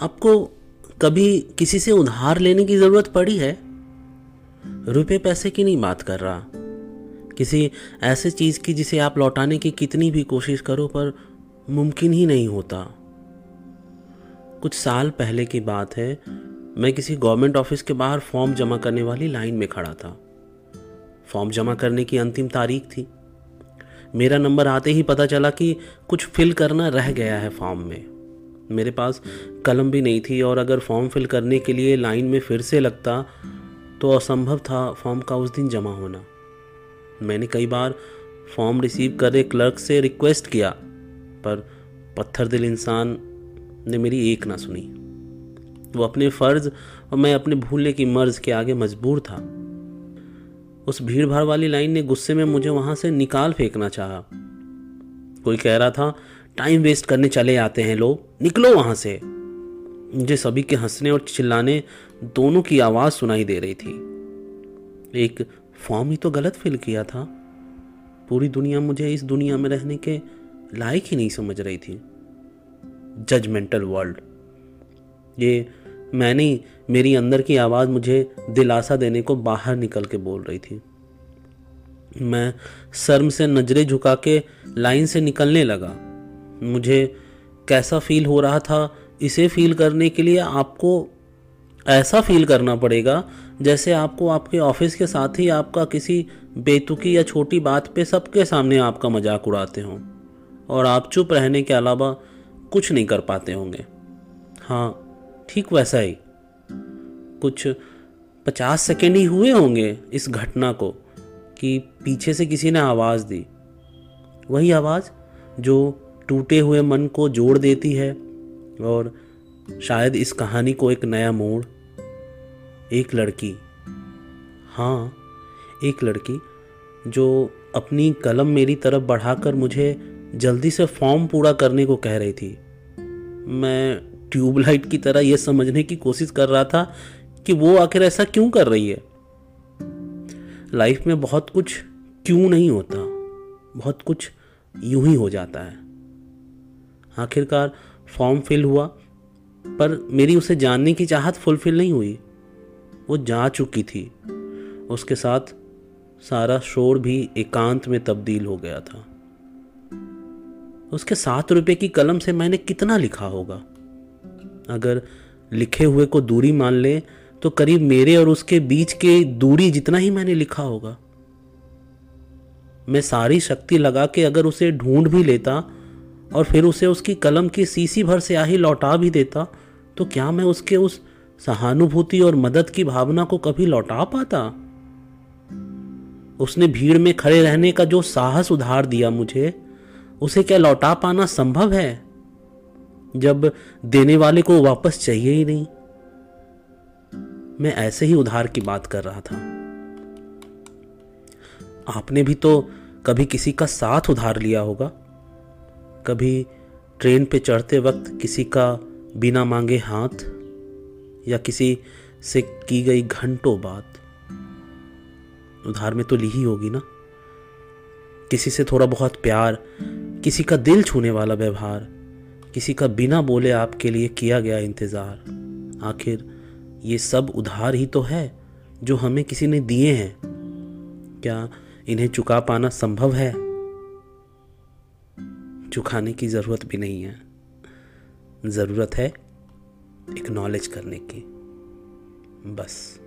आपको कभी किसी से उधार लेने की ज़रूरत पड़ी है? रुपए पैसे की नहीं बात कर रहा। किसी ऐसे चीज़ की जिसे आप लौटाने की कितनी भी कोशिश करो, पर मुमकिन ही नहीं होता। कुछ साल पहले की बात है, मैं किसी गवर्नमेंट ऑफ़िस के बाहर फॉर्म जमा करने वाली लाइन में खड़ा था। फॉर्म जमा करने की अंतिम तारीख थी। मेरा नंबर आते ही पता चला कि कुछ फिल करना रह गया है फॉर्म में। मेरे पास कलम भी नहीं थी और अगर फॉर्म फिल करने के लिए लाइन में फिर से लगता तो असंभव था फॉर्म का उस दिन जमा होना। मैंने कई बार फॉर्म रिसीव करे क्लर्क से रिक्वेस्ट किया, पर पत्थर दिल इंसान ने मेरी एक ना सुनी। वो अपने फ़र्ज़ और मैं अपने भूलने की मर्ज़ के आगे मजबूर था। उस भीड़ भाड़ वाली लाइन ने गुस्से में मुझे वहाँ से निकाल फेंकना चाहा। कोई कह रहा था टाइम वेस्ट करने चले आते हैं लोग। निकलो वहाँ से। मुझे सभी के हंसने और चिल्लाने दोनों की आवाज़ सुनाई दे रही थी। एक फॉर्म ही तो गलत फिल किया था। पूरी दुनिया मुझे इस दुनिया में रहने के लायक ही नहीं समझ रही थी। जजमेंटल वर्ल्ड ये मैंने मेरी अंदर की आवाज़ मुझे दिलासा देने को बाहर निकल के बोल रही थी। मैं शर्म से नज़रें झुका के लाइन से निकलने लगा। मुझे कैसा फील हो रहा था, इसे फील करने के लिए आपको ऐसा फील करना पड़ेगा, जैसे आपको आपके ऑफ़िस के साथ ही आपका किसी बेतुकी या छोटी बात पे सबके सामने आपका मज़ाक उड़ाते हों। और आप चुप रहने के अलावा कुछ नहीं कर पाते होंगे। हाँ ठीक वैसा ही। कुछ पचास सेकेंड ही हुए होंगे इस घटना को, कि पीछे से किसी ने आवाज़ दी। वही आवाज़ जो टूटे हुए मन को जोड़ देती है और शायद इस कहानी को एक नया मोड़, एक लड़की हाँ एक लड़की जो अपनी कलम मेरी तरफ़ बढ़ाकर मुझे जल्दी से फॉर्म पूरा करने को कह रही थी। मैं ट्यूबलाइट की तरह यह समझने की कोशिश कर रहा था कि वो आखिर ऐसा क्यों कर रही है। लाइफ में बहुत कुछ क्यों नहीं होता, बहुत कुछ यूँ ही हो जाता है। आखिरकार फॉर्म फिल हुआ, पर मेरी उसे जानने की चाहत फुलफिल नहीं हुई। वो जा चुकी थी। उसके साथ सारा शोर भी एकांत में तब्दील हो गया था। उसके सात रुपए की कलम से मैंने कितना लिखा होगा? अगर लिखे हुए को दूरी मान ले तो करीब मेरे और उसके बीच के दूरी जितना ही मैंने लिखा होगा। मैं सारी शक्ति लगा के अगर उसे ढूंढ भी लेता और फिर उसे उसकी कलम की सीसी भर से आही लौटा भी देता तो क्या मैं उसके उस सहानुभूति और मदद की भावना को कभी लौटा पाता? उसने भीड़ में खड़े रहने का जो साहस उधार दिया मुझे, उसे क्या लौटा पाना संभव है? जब देने वाले को वापस चाहिए ही नहीं। मैं ऐसे ही उधार की बात कर रहा था। आपने भी तो कभी किसी का साथ उधार लिया होगा। कभी ट्रेन पे चढ़ते वक्त किसी का बिना मांगे हाथ या किसी से की गई घंटों बात? उधार में तो ली ही होगी ना। किसी से थोड़ा बहुत प्यार, किसी का दिल छूने वाला व्यवहार, किसी का बिना बोले आपके लिए किया गया इंतज़ार। आखिर ये सब उधार ही तो है जो हमें किसी ने दिए हैं। क्या इन्हें चुका पाना संभव है? चुकाने की ज़रूरत भी नहीं है। ज़रूरत है एक्नॉलेज करने की। बस।